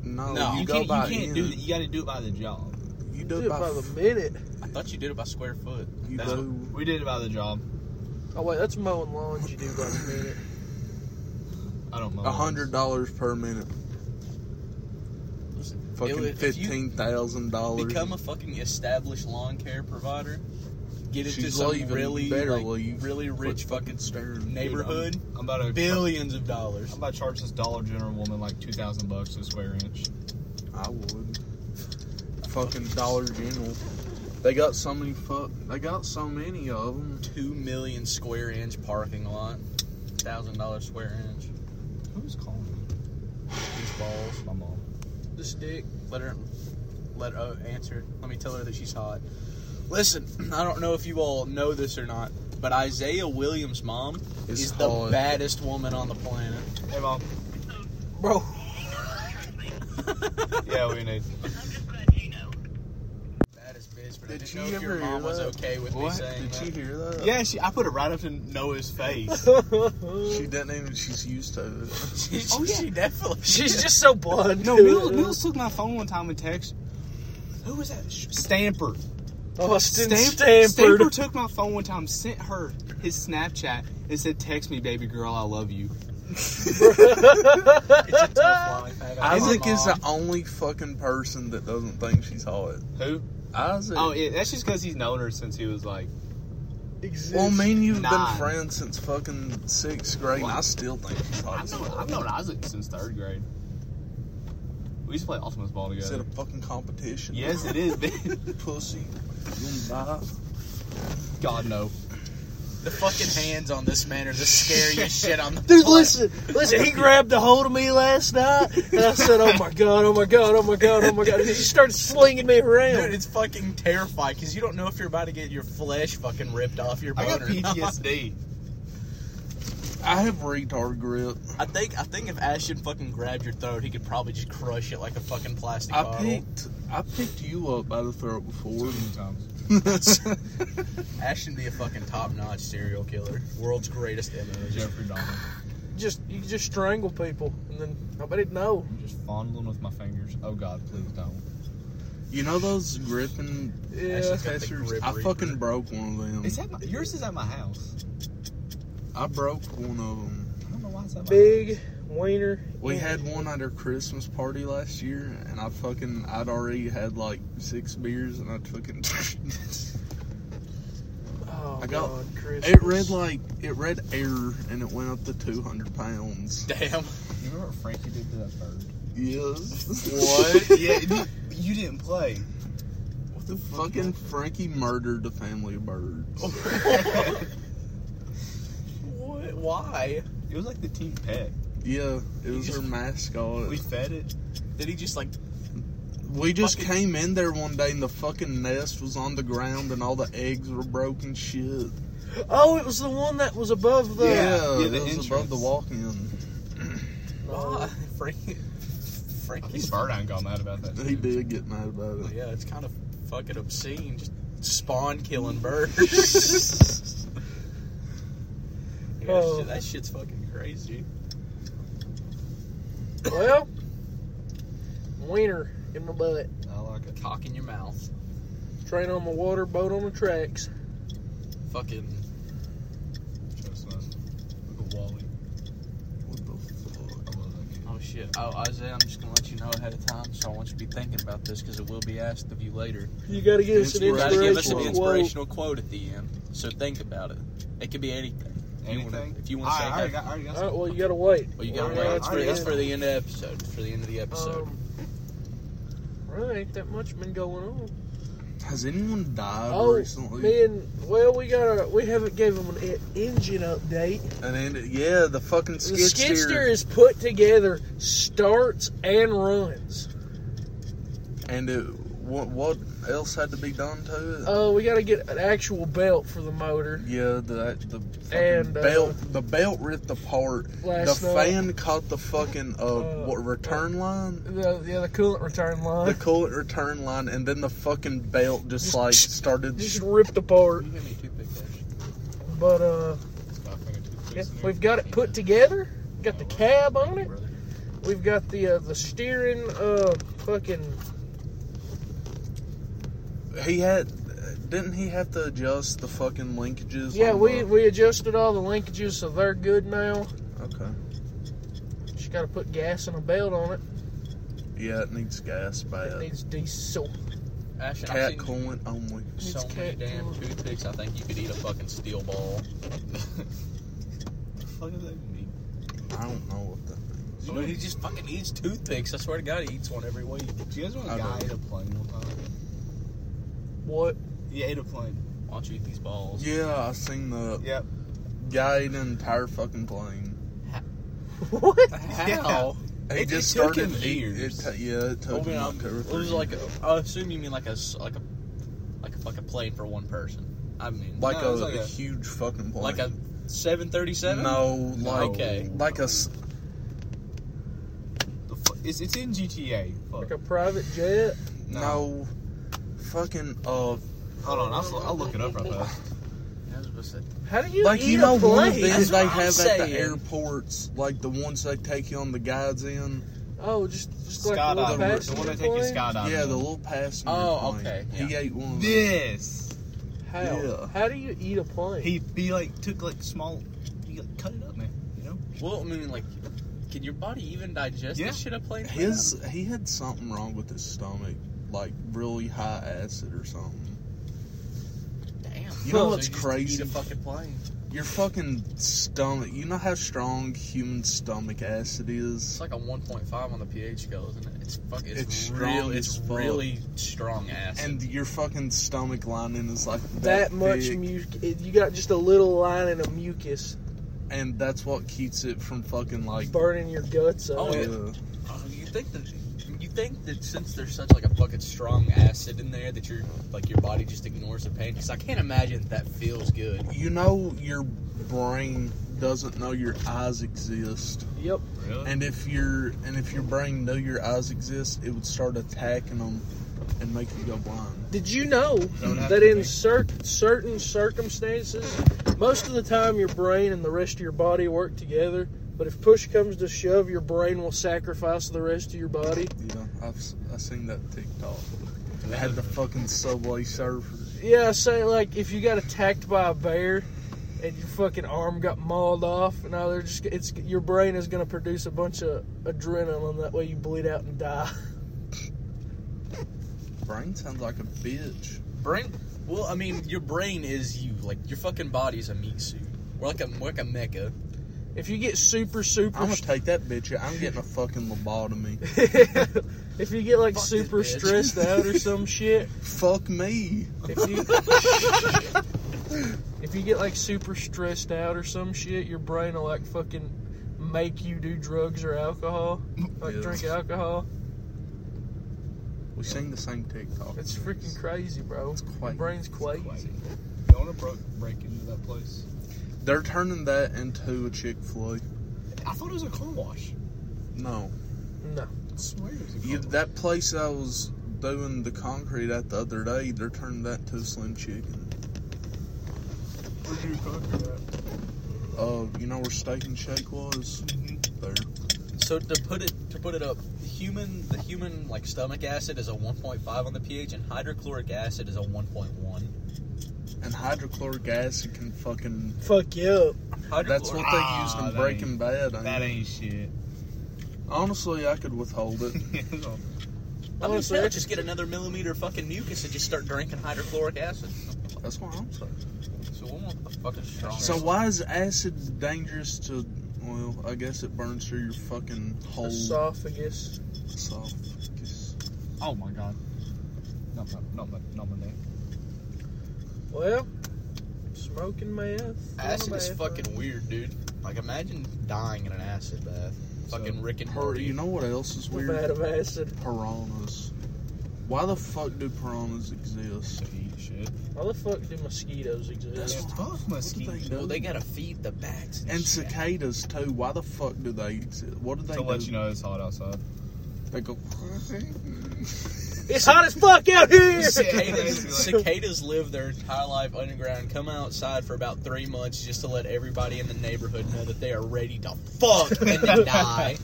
S4: No,
S3: No.
S4: you,
S2: You
S4: go
S2: can't,
S4: by
S2: you can't do that. You got to do it by the job.
S4: You
S1: Do
S4: do
S1: it
S4: it by,
S1: by the minute.
S3: I thought you did it by square foot.
S4: You
S2: That's
S4: do.
S2: what- we did it by the job.
S1: Oh wait, that's mowing lawns. You do by the minute.
S2: I don't know.
S4: A hundred dollars per minute.
S3: Listen,
S4: Fucking
S3: would- if you
S4: fifteen thousand dollars.
S3: Become a fucking established lawn care provider. Get into
S4: She's
S3: some
S4: leaving.
S3: Really,
S4: better
S3: like,
S4: leave.
S3: really rich fucking
S4: staring.
S3: neighborhood.
S2: I'm about to
S3: Billions of dollars.
S2: I'm about to charge this Dollar General woman like two thousand bucks a square inch.
S4: I would. Fucking Dollar General. They got so many fuck. They got so many of them.
S3: Two million square inch parking lot. thousand dollar square inch.
S2: Who's calling me?
S3: These balls.
S2: My mom.
S1: The stick.
S3: Let her let her answer. Let me tell her that she's hot. Listen, I don't know if you all know this or not, but Isaiah Williams' mom
S4: Is
S3: is the baddest woman on the planet.
S2: Hey, mom.
S1: Bro.
S2: Yeah, we need.
S3: Baddest bitch, but
S4: Did
S3: I didn't
S4: you
S3: know if your
S4: hear
S3: mom was
S4: that?
S3: okay with me
S4: What?
S3: saying
S4: Did
S3: that.
S4: you hear that?
S2: Yeah, she, I put it right up to Noah's face.
S4: She doesn't even. She's used to it.
S3: Oh, she,
S2: Oh, yeah.
S3: she definitely.
S1: She's just so blunt.
S2: no,
S1: to
S2: Mills. Mills took my phone one time and text. Who was that? Stamper.
S1: Austin
S2: Stamp-
S1: Stanford.
S2: Stamper took my phone one time, sent her his Snapchat, and said, "Text me, baby girl, I love you."
S3: It's a tough life. I got
S4: Isaac is the only fucking person that doesn't think she's hot.
S2: Who?
S4: Isaac.
S2: Oh, yeah, that's just because he's known her since he was like.
S1: Exists.
S4: Well, me and you've
S2: Nine.
S4: been friends since fucking sixth grade, and I still think she's hot
S2: I've known. I've known Isaac since third grade. We used to play Ultimate Ball together.
S4: Is it a fucking competition?
S2: Yes, it is, man.
S4: Pussy. You gonna?
S2: God no.
S3: The fucking hands on this man are the scariest shit on the
S1: Dude,
S3: planet.
S1: listen, listen. He grabbed a hold of me last night, and I said, "Oh my god, oh my god, oh my god, oh my god!" And he started slinging me around.
S3: Dude, it's fucking terrifying because you don't know if you're about to get your flesh fucking ripped off your
S2: I got. PTSD.
S4: I have retard grip.
S3: I think I think if Ashton fucking grabbed your throat, he could probably just crush it like a fucking plastic
S4: I
S3: bottle.
S4: picked I picked you up by the throat before.
S2: times.
S3: Ashton be a fucking top notch serial killer, world's greatest MO.
S2: Jeffrey Dahmer.
S1: just you can just strangle people, and then nobody'd know.
S2: I'm just fondling with my fingers. Oh God, please don't.
S4: you know those gripping
S1: Yeah,
S3: Ashton's got the
S4: testers?
S3: grip
S4: I
S3: reaper.
S4: fucking broke one of them.
S2: Is that my, yours? Is at my house.
S4: I broke one of them.
S2: I don't know why it's at my
S1: big wiener.
S4: We
S1: Yeah.
S4: had one at our Christmas party last year, and I fucking I'd already had like six beers, and I fucking
S1: Oh
S4: I got-
S1: God, Christmas.
S4: it read like it read error, and it went up to two hundred pounds.
S3: Damn.
S2: You remember what Frankie did to that bird?
S4: Yes.
S2: What? yeah, you, you didn't play.
S4: What the fucking Frankie murdered a family of birds.
S3: What? Why?
S2: It was like the team pet.
S4: Yeah, it was
S3: just-
S4: her mascot.
S2: We
S4: We,
S2: fed it.
S3: Did he just like?
S4: We just
S3: fucking-
S4: came in there one day and the fucking nest was on the ground and all the eggs were broken shit.
S1: Oh, it was the one that was above the.
S4: Yeah,
S2: yeah,
S4: it
S2: the
S4: was above the walk-in.
S3: Why? Frankie.
S2: I think
S3: Frankie's
S2: Bird ain't got mad about that.
S4: He did get mad about it.
S3: Yeah, it's kind of fucking obscene. Just spawn killing birds. Yeah,
S1: Oh.
S3: shit- that oh. shit's fucking crazy.
S1: Well, wiener in my butt.
S2: I like a
S3: Cock in your mouth.
S1: Train on the water, boat on the tracks.
S3: Fucking.
S2: Chestnuts. Look Wally.
S4: What the fuck?
S2: I love that kid.
S3: Oh shit. Oh Isaiah, I'm just gonna let you know ahead of time, so I want you to be thinking about this because it will be asked of you later.
S1: You got to give us an
S3: You gotta give us an
S1: inspirational quote.
S3: inspirational quote at the end. So think about it. It could be anything. You wanna-
S2: Anything?
S3: if you want to say
S2: I, I already got, I already got
S1: All right, well, you got to wait.
S3: Well, you gotta
S1: Yeah,
S3: wait.
S1: that's
S3: That's for,
S1: the
S3: that's
S1: end.
S3: for the end of the episode. For the end of the episode.
S1: Um, well, ain't that much been going on.
S4: Has anyone died
S1: Oh,
S4: recently?
S1: me and well, we got a we haven't gave them an engine update.
S4: And then, yeah, the fucking skid,
S1: The
S4: skid,
S1: skid steer
S4: steer.
S1: is put together, starts and runs.
S4: And it, what, what else had to be done to it?
S1: Uh, we got to get an actual belt for the motor.
S4: yeah, the the fucking
S1: And, uh,
S4: belt. the belt ripped apart. The
S1: Last night.
S4: fan caught the fucking uh,
S1: Uh,
S4: what return line?
S1: The yeah, the coolant return line
S4: The coolant return line, and then the fucking belt just
S1: Just-
S4: like started.
S1: just ripped apart.
S3: You give me a toothpick, Ash.
S1: But uh,
S2: Five finger toothpaste
S1: yeah, we've got it put together. Got the cab on it. We've got the uh, the steering uh fucking
S4: He had, didn't he have to adjust the fucking linkages?
S1: yeah. We
S4: the-
S1: we adjusted all the linkages so they're good now.
S4: okay.
S1: Just got to put gas and a belt on it.
S4: Yeah, it needs gas
S1: It
S4: bad.
S1: needs diesel.
S3: Ashton,
S4: Cat
S3: I've seen
S4: coolant only.
S3: so
S1: It's
S3: many damn
S1: coolant.
S3: toothpicks. I think you could eat a fucking steel ball.
S2: the fuck does that mean?
S4: I don't know what that means.
S3: You know, he just fucking eats toothpicks. I swear to God, he eats one every week.
S2: Do you guys want
S4: I
S2: a guy
S4: don't.
S2: a plane one time?
S1: What?
S2: He ate a plane.
S3: Why don't you eat these balls?
S4: Yeah, I seen the.
S2: Yep.
S4: Guy ate an entire fucking plane.
S1: what?
S3: How?
S4: He
S3: It-
S4: just
S3: it took
S4: started
S3: him
S4: eating. It
S3: years.
S4: ta- yeah, it took
S3: I mean,
S4: him
S3: I'm-
S4: like two or
S3: it
S4: three
S3: was like
S4: years.
S3: a, I assume you mean like a s- like a like a, like a plane for one person. I mean,
S4: like,
S2: No,
S4: a,
S2: it's like
S4: a
S2: a-
S4: huge fucking plane.
S3: like a seven thirty seven.
S4: no, like
S3: Okay.
S4: like a s-
S2: The fu- It's, it's in GTA. Fuck.
S1: Like a private jet?
S4: no, fucking uh
S2: Hold on, I'll, I'll look it up right fast.
S1: How do you
S4: like you know one of
S1: plane?
S4: these
S3: That's
S4: they
S3: what I'm
S4: have at the airports, like the ones they take you on the guides in.
S1: Oh, just just like a little
S2: Skydiving. The one that take you
S1: plane?
S2: skydiving.
S4: yeah, the little passenger.
S3: Oh,
S4: plane.
S3: okay,
S4: He
S3: yeah.
S4: ate one. Of.
S2: This.
S1: How?
S4: Yeah.
S1: How do you eat a plane?
S2: He he like took like small. You like, cut it up, man. You know.
S3: Well, I mean, like, can your body even digest
S2: Yeah.
S3: this shit a plane?
S4: His he had something wrong with his stomach, like really high acid or something.
S3: Damn.
S4: You know
S3: So
S4: what's
S3: just
S4: crazy?
S3: Eat a fucking plane.
S4: Your fucking stomach. You know how strong human stomach acid is.
S3: It's like a one point five on the pH scale, isn't it? It's fuck. It's,
S4: It's
S3: real.
S4: strong
S3: It's
S4: fuck.
S3: really strong acid.
S4: And your fucking stomach lining is like that,
S1: that much
S4: big,
S1: mucus. You got just a little lining of mucus
S4: and that's what keeps it from fucking like.
S1: burning your guts up.
S3: Oh, yeah.
S4: uh,
S3: Oh, you think that you think that since there's such like a fucking strong acid in there that your like your body just ignores the pain? Because I can't imagine that feels good.
S4: you know your brain doesn't know your eyes exist,
S1: Yep.
S2: Really?
S4: and if your and if your brain knew your eyes exist, it would start attacking them and make you go blind.
S1: Did you know that in
S2: be.
S1: cer- certain circumstances, most of the time your brain and the rest of your body work together, but if push comes to shove, your brain will sacrifice the rest of your body?
S4: Yeah, I've s- I seen that TikTok. They had the fucking Subway Surfers.
S1: Yeah, say like if you got attacked by a bear and your fucking arm got mauled off, and now they're just it's your brain is gonna produce a bunch of adrenaline. That way you bleed out and die.
S4: Brain sounds like a bitch.
S3: Brain. Well, I mean, your brain is you. Like your fucking body's a meat suit. We're like a we're like a mecha.
S1: If you get super super
S4: I'm gonna take that bitch. out. I'm getting a fucking lobotomy.
S1: if you get like
S3: Fuck this
S1: super
S3: bitch.
S1: stressed out or some shit,
S4: Fuck me.
S1: if you if you get like super stressed out or some shit, your brain will like fucking make you do drugs or alcohol, like
S4: Yeah.
S1: drink alcohol.
S4: We seen the same TikTok.
S1: It's freaking crazy, bro.
S4: It's
S1: Your
S4: quite-
S1: brain's crazy.
S2: You want to bro- break into that place?
S4: They're turning that into a Chick Fil A.
S2: I thought it was a car wash.
S4: No,
S1: No.
S2: I swear it was a car
S4: you,
S2: wash.
S4: that place I was doing the concrete at the other day. They're turning that to a Slim Chicken.
S2: Where'd you concrete at?
S4: Uh, you know where Steak and Shake was? There.
S3: So to put it to put it up, the human the human like stomach acid is a 1.5 on the pH, and hydrochloric acid is a 1.1.
S4: And hydrochloric acid can fucking.
S1: Fuck you up.
S4: That's what they used in Breaking Bad. ain't
S2: That
S4: it?
S2: ain't shit.
S4: Honestly, I could withhold it.
S3: I mean,
S1: Honestly,
S3: hell,
S1: I
S3: just get another millimeter of fucking mucus and just start drinking hydrochloric acid.
S4: That's what I'm saying.
S3: So we want the fucking strong.
S4: So why is acid dangerous to? Well, I guess it burns through your fucking whole
S1: Esophagus.
S4: esophagus.
S2: Oh my god. Not my, not my, not my name.
S1: Well, smoking meth.
S3: acid is
S1: meth,
S3: fucking weird, dude. Like imagine dying in an acid bath. Fucking Rick and
S4: Per,
S3: Morty.
S4: you know what else is
S1: A
S4: weird?
S1: vat of acid.
S4: Piranhas. Why the fuck do piranhas exist?
S2: Eat shit.
S1: Why the fuck do mosquitoes
S4: That's
S1: exist?
S2: Yeah,
S4: what-
S2: fuck
S4: what do
S2: mosquitoes.
S4: they
S3: well, they gotta feed the bats and,
S4: And
S3: shit.
S4: cicadas too. Why the fuck do they exist? What do they
S2: To
S4: do?
S2: let you know it's hot outside.
S4: They go.
S1: It's hot as fuck out here.
S3: Cicadas, cicadas live their entire life underground, come outside for about three months just to let everybody in the neighborhood know that they are ready to fuck and then die.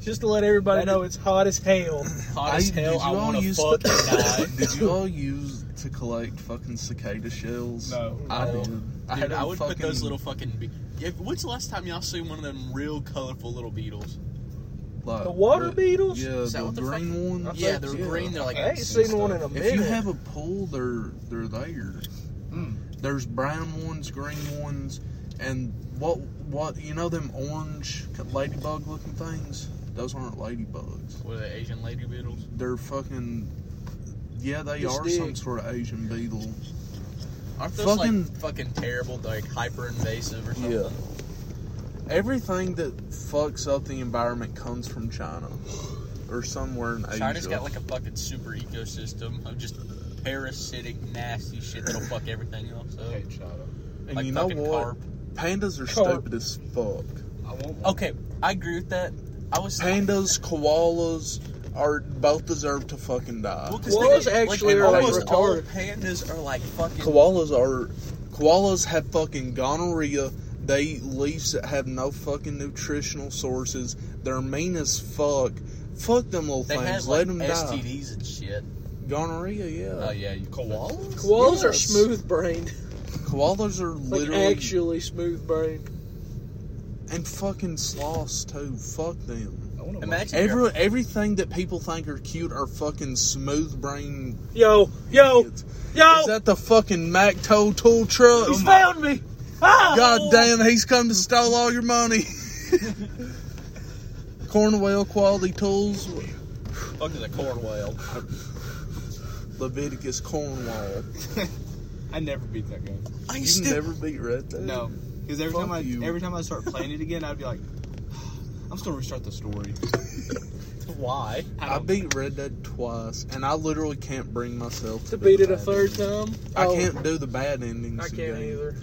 S1: Just to let everybody know it's hot as hell.
S3: Hot as
S4: did
S3: hell,
S4: you
S3: I
S4: all
S3: want to
S4: use
S3: fuck and die.
S4: Did you all use to collect fucking cicada shells?
S2: No.
S4: I
S1: No.
S4: did. I
S3: Dude,
S4: had
S3: I
S4: a
S3: would put those little fucking. Be- yeah, when's the last time y'all seen one of them real colorful little beetles?
S4: Like,
S1: The water
S4: what-
S1: beetles?
S4: Yeah,
S3: Is that
S4: the
S3: the
S4: green
S1: I
S4: ones.
S3: Yeah, they're
S1: so.
S3: green. They're like
S1: I ain't seen one in a minute.
S4: If you have a pool, they're they're there.
S2: Mm.
S4: There's brown ones, green ones, and what what you know them orange ladybug looking things? Those aren't ladybugs.
S3: what are they, Asian lady beetles?
S4: They're fucking yeah, they
S1: Just
S4: are
S1: dig.
S4: some sort of Asian beetle.
S3: Aren't those
S4: Fucking-
S3: like fucking terrible, like hyper invasive or something?
S4: Yeah. Everything that fucks up the environment comes from China or somewhere in Asia.
S3: China's got like a fucking super ecosystem of just parasitic, nasty shit that'll fuck everything else
S2: I
S3: up.
S2: hate China.
S4: and
S3: like
S4: you know what?
S3: carp.
S4: Pandas are
S1: Carp.
S4: stupid as fuck.
S2: I want one.
S3: Okay, I agree with that. I was
S4: Pandas, koalas are both deserve to fucking die.
S3: Well, 'cause
S1: Koalas
S3: they-
S1: actually
S3: like,
S1: are, like,
S3: almost all
S1: retarded.
S3: pandas are like fucking.
S4: koalas are koalas have fucking gonorrhea. They eat leaves that have no fucking nutritional sources. They're mean as fuck. Fuck them little
S3: They
S4: things.
S3: have
S4: Let
S3: like
S4: them die.
S3: STDs and shit.
S4: Gonorrhea, yeah.
S3: Oh yeah, you
S2: Koalas?
S1: Koalas are smooth brained.
S4: Koalas are
S1: Like
S4: literally
S1: actually smooth brained.
S4: and fucking sloths too. Fuck them.
S2: I
S3: Imagine
S4: Every everything that people think are cute are fucking smooth brain.
S1: Yo, yo,
S4: kids.
S1: yo!
S4: Is that the fucking Mac tow tool truck?
S1: He's found me!
S4: God damn, he's come to steal all your money. Cornwell quality tools,
S3: fuck is a corn.
S4: Leviticus Cornwall.
S2: I never beat that game.
S3: I
S4: You
S3: still
S4: never beat Red Dead.
S2: No, because every
S4: Fuck
S2: time I
S4: you.
S2: every time I start playing it again, I'd be like, I'm just gonna restart the story.
S3: why?
S2: I
S4: I beat Red Dead twice, and I literally can't bring myself to,
S1: To beat it a third
S4: endings.
S1: time?
S4: I
S1: Oh,
S4: can't do the bad endings.
S1: I can't
S4: game.
S1: either.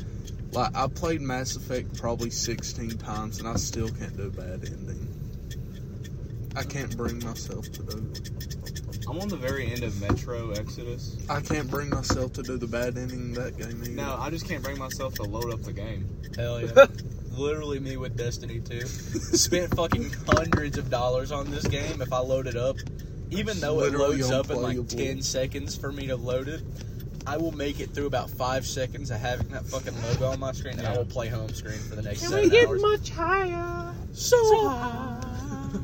S4: Like I played Mass Effect probably 16 times, and I still can't do a bad ending. I can't bring myself to do.
S2: I'm on the very end of Metro Exodus.
S4: I can't bring myself to do the bad ending in that game either.
S2: No, I just can't bring myself to load up the game.
S3: Hell yeah. Literally me with Destiny 2. Spent fucking hundreds of dollars on this game if I load it up. Even though it
S4: Literally
S3: loads up in like
S4: unplayable.
S3: 10 seconds for me to load it, I will make it through about 5 seconds of having that fucking logo on my screen and I will play home screen for the next
S1: Can
S3: 7
S1: we get
S3: hours.
S1: much higher? So high.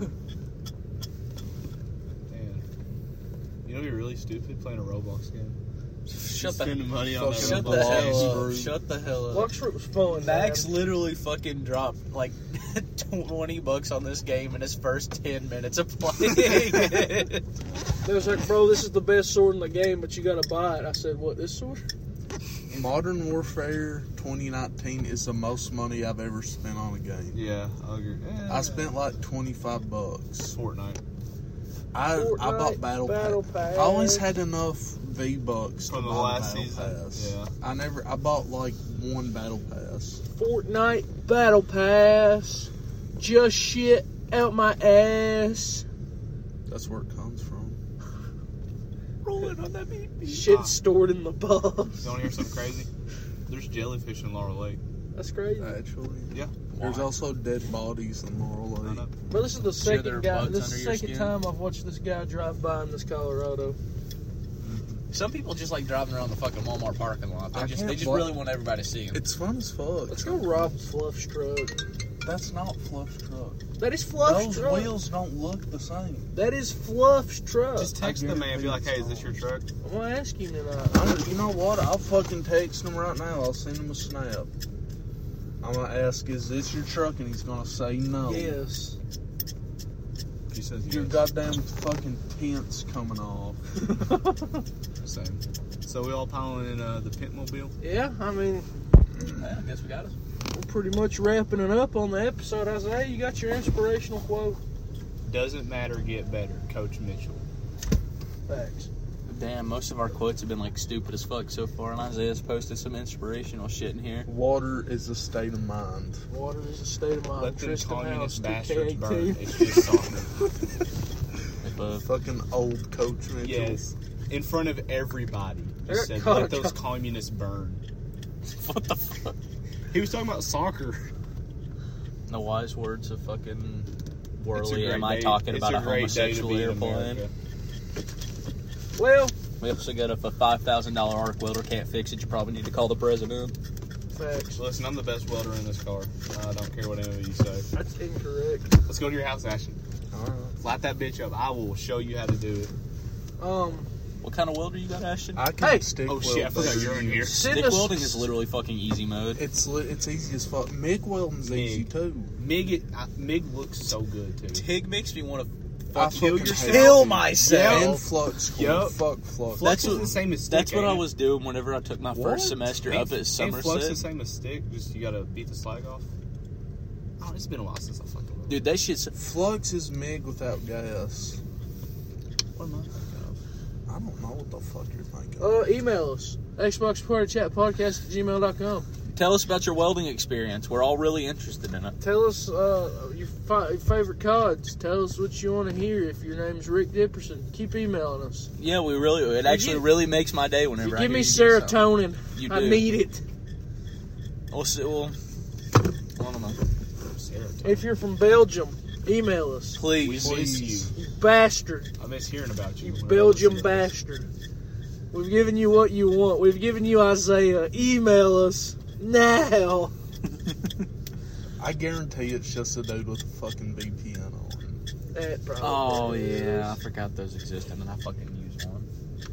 S2: Man, you know, you're really stupid playing a Roblox game.
S3: Shut the,
S2: Spending money on that
S3: shut the hell
S4: bro.
S3: up. Shut the hell up.
S1: Luxford was fun.
S3: Max
S1: man.
S3: literally fucking dropped like 20 bucks on this game in his first 10 minutes of playing it.
S1: They was like, bro, this is the best sword in the game, but you gotta buy it. I said, what, this sword?
S4: Modern Warfare 2019 is the most money I've ever spent on a game.
S2: Yeah, I agree. Eh,
S4: I spent like 25 bucks.
S2: Fortnite
S4: I I bought Battle,
S1: Battle
S4: Pass.
S1: Pass.
S4: I always had enough V bucks to
S2: from the
S4: buy
S2: last season.
S4: Pass.
S2: Yeah,
S4: I never. I bought like one Battle Pass.
S1: Fortnite Battle Pass. Just shit out my ass.
S4: That's where it comes from.
S3: Rolling on that beat.
S1: Shit
S2: Ah.
S1: stored in the box.
S2: you want to hear something crazy? There's jellyfish in Laurel Lake.
S1: That's crazy.
S4: Actually,
S2: Yeah.
S4: There's
S3: Why?
S4: also dead bodies in Laurel Lake.
S2: know.
S1: Bro, this is the
S3: Sure there are
S1: second guy. This is the second
S3: skin?
S1: time I've watched this guy drive by in this Colorado.
S3: Some people just like driving around the fucking Walmart parking lot. They
S4: I
S3: just
S4: can't
S3: they just
S4: bl-
S3: really want everybody to see them.
S4: It's fun as fuck.
S1: Let's go rob Fluff's truck.
S4: That's not Fluff's truck.
S1: That is Fluff's
S4: Those
S1: truck.
S4: wheels don't look the same.
S1: That is Fluff's truck.
S2: Just text the man and be like, hey, is this your truck?
S1: I'm gonna ask him tonight.
S4: I, you know what? I'll fucking text him right now. I'll send him a snap. I'm gonna ask, "Is this your truck?" And he's gonna say no.
S1: Yes.
S2: He says
S4: Your
S2: yes.
S4: goddamn fucking tent's coming off.
S2: Same. So we all piling in uh, the Pitmobile?
S1: Yeah, I mean,
S3: Yeah, I guess we got it.
S1: we're pretty much wrapping it up on the episode. Isaiah, you got your inspirational quote?
S2: Doesn't matter, get better. Coach Mitchell.
S1: Thanks.
S3: Damn, most of our quotes have been like stupid as fuck so far, and Isaiah's posted some inspirational shit in here.
S4: Water is a state of mind.
S1: Water is a state of mind.
S2: Let them
S1: Tristan House,
S2: communist bastards
S1: 2K18.
S2: burn. It's just soccer.
S3: If,
S4: Fucking old Coach Mitchell.
S2: yes. In front of everybody. Just said, let those communists burn.
S3: what the fuck?
S2: He was talking about soccer.
S3: The wise words of fucking
S2: It's
S3: Worley.
S2: great
S3: Am I
S2: day-
S3: talking
S2: it's
S3: about a,
S2: great day to
S3: homosexual airplane?
S1: Well,
S3: We also got if a five thousand dollar arc welder can't fix it, you probably need to call the president.
S1: facts.
S2: Listen, I'm the best welder in this car. I don't care what any of you say.
S1: That's incorrect.
S2: Let's go to your house, Ashton.
S4: Alright.
S2: Light that bitch up. I will show you how to do it.
S1: Um,
S3: What kind of welder you got, Ashton?
S4: I can
S1: Hey!
S4: stick
S2: Oh, shit, I
S4: weld
S2: forgot
S4: better
S2: you're in
S4: than
S2: here.
S1: send
S3: Stick
S1: us-
S3: welding is literally fucking easy mode.
S4: It's li- it's easy as fuck. MIG welding's
S2: MIG.
S4: easy too.
S2: Mig, it, I, Mig looks so good too.
S3: TIG makes me want to
S4: I
S2: Fuck, kill
S4: fucking
S2: yourself.
S4: hate
S3: Kill
S4: it.
S3: myself.
S4: And flux core.
S2: Yup.
S4: Fuck flux.
S2: Flux
S3: That's
S2: is
S3: what-
S2: the same as stick.
S3: That's what I
S2: it?
S3: was doing whenever I took my
S4: What?
S3: first semester
S2: Ain't-
S3: up at
S2: ain't flux the
S3: Somerset.
S2: same as stick? Just you gotta beat the slag off. Oh, it's been a while since I fucking. Wrote.
S3: Dude, that shit's.
S4: Flux is MIG without gas.
S2: what am I thinking of?
S4: I don't know what the fuck you're thinking.
S1: Uh, email us. Xbox Party Chat Podcast at gmail.com.
S3: Tell us about your welding experience. We're all really interested in it.
S1: Tell us uh, your, fi- your favorite CODs. Tell us what you want to hear. If your name's Rick Dipperson, keep emailing us.
S3: Yeah, we really. It actually
S1: give-
S3: really makes my day whenever
S1: You
S3: I
S1: give
S3: hear
S1: me
S3: you do
S1: serotonin. I need it.
S3: We'll see. Well, I don't know.
S1: If you're from Belgium, email us.
S3: Please.
S2: We miss you.
S1: You bastard.
S2: I miss hearing about you.
S1: You
S2: whenever
S1: Belgium
S2: I see it.
S1: bastard. We've given you what you want. We've given you Isaiah. Email us now.
S4: I guarantee it's just a dude with a fucking VPN on.
S1: That probably
S3: Oh
S1: is.
S3: yeah, I forgot those existed, and I fucking used one.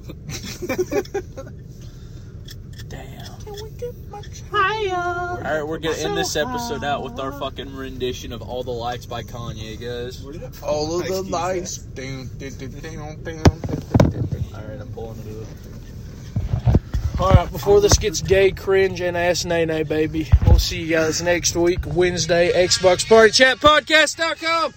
S3: Damn.
S4: Can we get my
S1: Hiya.
S3: All right, we're gonna end this episode out with our fucking rendition of "All the Lights" by Kanye, guys.
S2: Where did that
S4: All of the lights.
S3: All right, I'm pulling it up.
S1: All right, before this gets gay, cringe, and ass nay nay, baby, we'll see you guys next week, Wednesday, Xbox Party Chat Podcast.com.